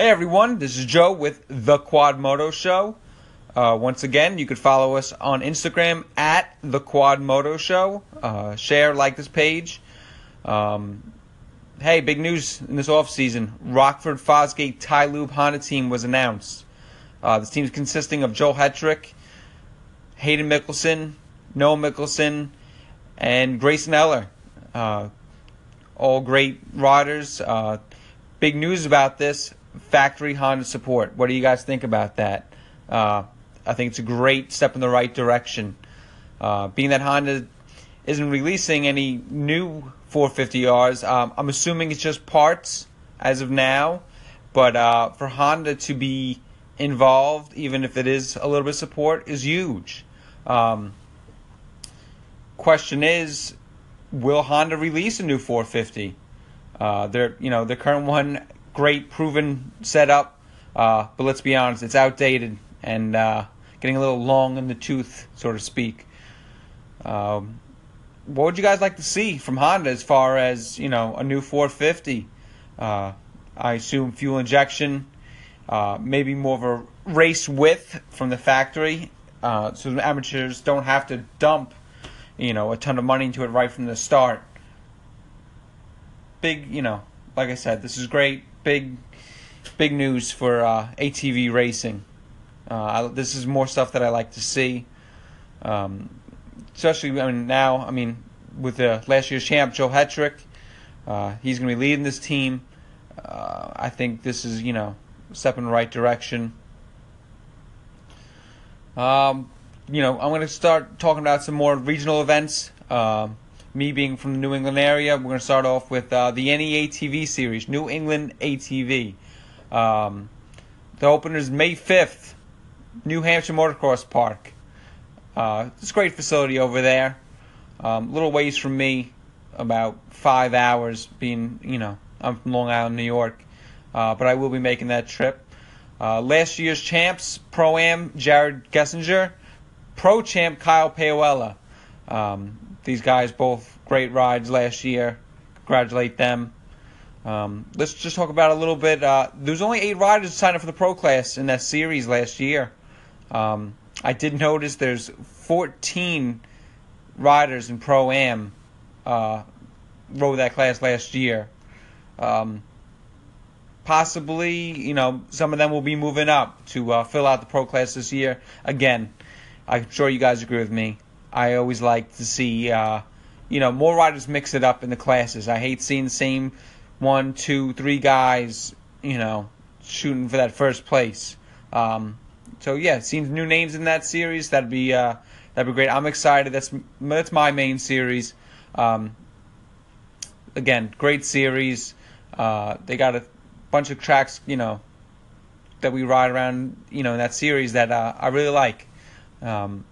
Hey everyone, this is Joe with The Quad Moto Show. Uh, once again, you could follow us on Instagram at The Quad Moto Show. Uh, share, like this page. Um, hey, big news in this off season: Rockford Fosgate Ty Lube Honda team was announced. Uh, this team is consisting of Joel Hetrick, Hayden Mickelson, Noah Mickelson, and Grayson Eller. Uh, all great riders. Uh, big news about this factory Honda support. What do you guys think about that? Uh, I think it's a great step in the right direction. Uh, being that Honda isn't releasing any new 450Rs, um, I'm assuming it's just parts as of now. But uh, for Honda to be involved, even if it is a little bit of support, is huge. Um, question is, will Honda release a new 450? Uh, their, you know, the current one great proven setup, uh, but let's be honest, it's outdated and uh, getting a little long in the tooth, so to speak. Um, what would you guys like to see from Honda as far as you know a new 450? Uh, I assume fuel injection, uh, maybe more of a race width from the factory, uh, so the amateurs don't have to dump, you know, a ton of money into it right from the start. Big, you know, like I said, this is great big, big news for uh, ATV racing. Uh, I, this is more stuff that I like to see. Um, especially, I mean, now, I mean, with the last year's champ, Joe Hetrick, uh, he's going to be leading this team. Uh, I think this is, you know, step in the right direction. Um, you know, I'm going to start talking about some more regional events. Um, me being from the New England area, we're going to start off with uh, the NEATV series, New England ATV. Um, the opener is May 5th, New Hampshire Motocross Park. Uh, it's a great facility over there. Um, little ways from me, about five hours, being, you know, I'm from Long Island, New York. Uh, but I will be making that trip. Uh, last year's champs, Pro Am, Jared Gessinger. Pro champ, Kyle Payoella. Um, these guys both great rides last year. Congratulate them. Um, let's just talk about a little bit. Uh, There's only eight riders signed up for the pro class in that series last year. Um, I did notice there's 14 riders in pro am uh, rode that class last year. Um, possibly, you know, some of them will be moving up to uh, fill out the pro class this year. Again, I'm sure you guys agree with me. I always like to see, uh, you know, more riders mix it up in the classes. I hate seeing the same one, two, three guys, you know, shooting for that first place. Um, so yeah, seeing new names in that series, that'd be uh, that'd be great. I'm excited. That's that's my main series. Um, again, great series. Uh, they got a bunch of tracks, you know, that we ride around, you know, in that series that uh, I really like. Um,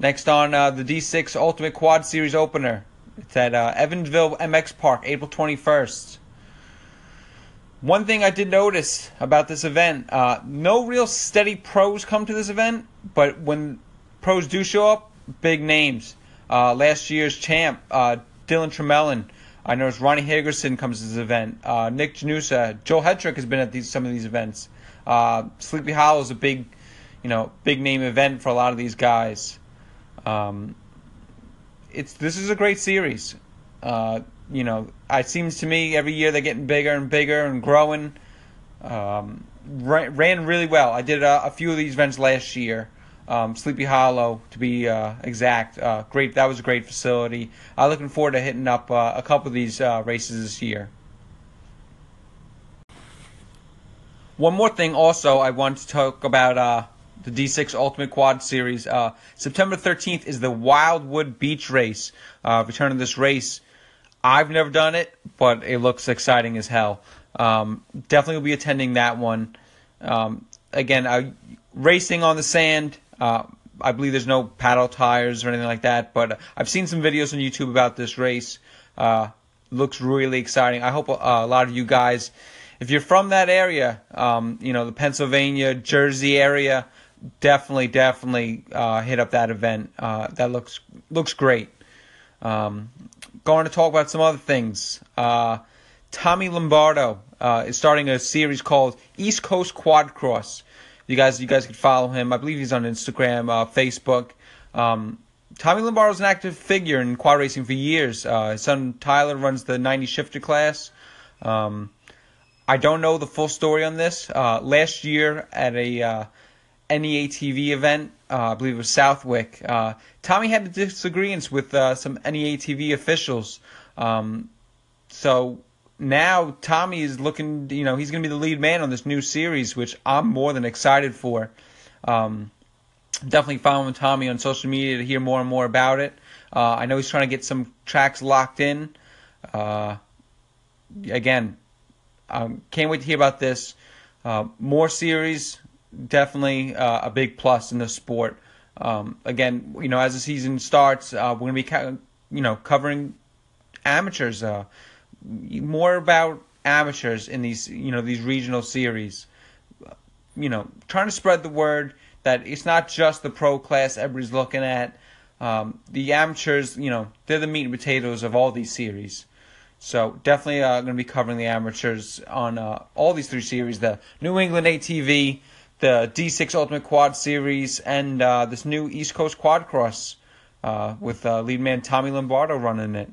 Next on uh, the D6 Ultimate Quad Series opener. It's at uh, Evansville MX Park, April 21st. One thing I did notice about this event uh, no real steady pros come to this event, but when pros do show up, big names. Uh, last year's champ, uh, Dylan Tremelin. I noticed Ronnie Hagerson comes to this event. Uh, Nick Janusa. Joe Hetrick has been at these some of these events. Sleepy Hollow is a big, you know, big name event for a lot of these guys. Um, it's this is a great series. Uh, you know, it seems to me every year they're getting bigger and bigger and growing. Um, ran, ran really well. I did a, a, few of these events last year. Um, Sleepy Hollow, to be uh, exact. Uh, great. That was a great facility. I'm looking forward to hitting up uh, a couple of these uh, races this year. One more thing, also, I want to talk about uh, the D6 Ultimate Quad Series. Uh, September 13th is the Wildwood Beach Race. Uh, return this race. I've never done it, but it looks exciting as hell. Um, definitely will be attending that one. Um, again, uh, racing on the sand. Uh, I believe there's no paddle tires or anything like that, but I've seen some videos on YouTube about this race. Uh, looks really exciting. I hope uh, a lot of you guys, if you're from that area, um, you know, the Pennsylvania, Jersey area, definitely, definitely uh, hit up that event. Uh, that looks looks great. Um, going to talk about some other things. Uh, Tommy Lombardo uh, is starting a series called East Coast Quad Cross. You guys, you guys can follow him. I believe he's on Instagram, uh, Facebook. Um, Tommy Lombardo is an active figure in quad racing for years. Uh, his son Tyler runs the 90 shifter class. Um, I don't know the full story on this. Last year at a uh, NEATV event, uh, I believe it was Southwick, uh, Tommy had disagreements with uh, some NEATV officials. Um, so now Tommy is looking, you know, he's going to be the lead man on this new series, which I'm more than excited for. Um, definitely following Tommy on social media to hear more and more about it. Uh, I know he's trying to get some tracks locked in. Uh, again, um, can't wait to hear about this. Uh, more series, definitely uh, a big plus in the sport. Um, again, you know, as the season starts, uh, we're gonna be, you know, covering amateurs, uh, more about amateurs in these, you know, these regional series. You know, trying to spread the word that it's not just the pro class everybody's looking at. Um, the amateurs, you know, they're the meat and potatoes of all these series. So definitely uh, going to be covering the amateurs on uh, all these three series: the New England ATV, the D6 Ultimate Quad Series, and uh, this new East Coast Quad Cross uh, with uh, lead man Tommy Lombardo running it.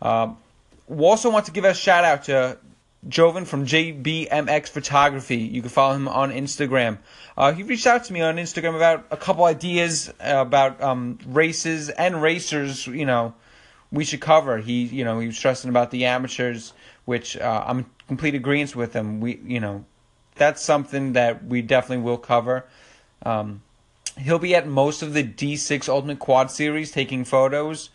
Um, we also want to give a shout out to Joven from JBMX Photography. You can follow him on Instagram. Uh, he reached out to me on Instagram about a couple ideas about um, races and racers. You know we should cover. He, you know, he was stressing about the amateurs, which uh, I'm complete agreement with him. We, you know, that's something that we definitely will cover. Um, he'll be at most of the D6 Ultimate Quad Series taking photos.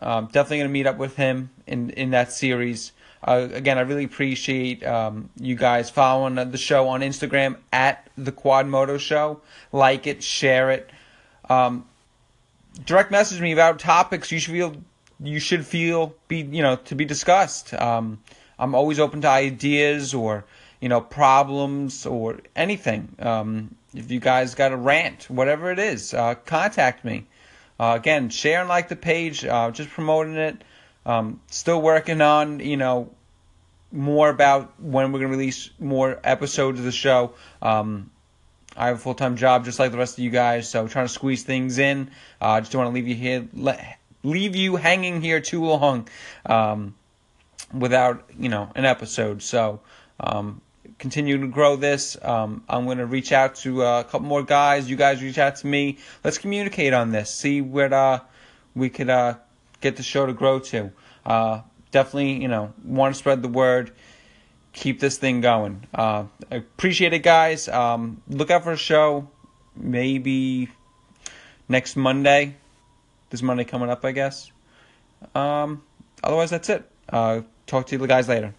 Um, definitely going to meet up with him in in that series. Uh, again, I really appreciate um, you guys following the show on Instagram at the Quad Moto Show. Like it, share it. Um, direct message me about topics you should feel you should feel be you know to be discussed. Um, I'm always open to ideas or you know problems or anything. Um, if you guys got a rant, whatever it is, uh, contact me. Uh, again, share and like the page. Uh, just promoting it. Um, still working on you know more about when we're gonna release more episodes of the show. Um, I have a full time job just like the rest of you guys, so trying to squeeze things in. I uh, just don't want to leave you here leave you hanging here too long um, without you know an episode. So um, continue to grow this. Um, I'm going to reach out to uh, a couple more guys. You guys reach out to me. Let's communicate on this. See where uh, we could uh, get the show to grow to. Uh, definitely, you know, want to spread the word. Keep this thing going. Uh, appreciate it, guys. Um, look out for a show. Maybe next Monday this Monday coming up, I guess. Um, otherwise, that's it. Uh, talk to you guys later.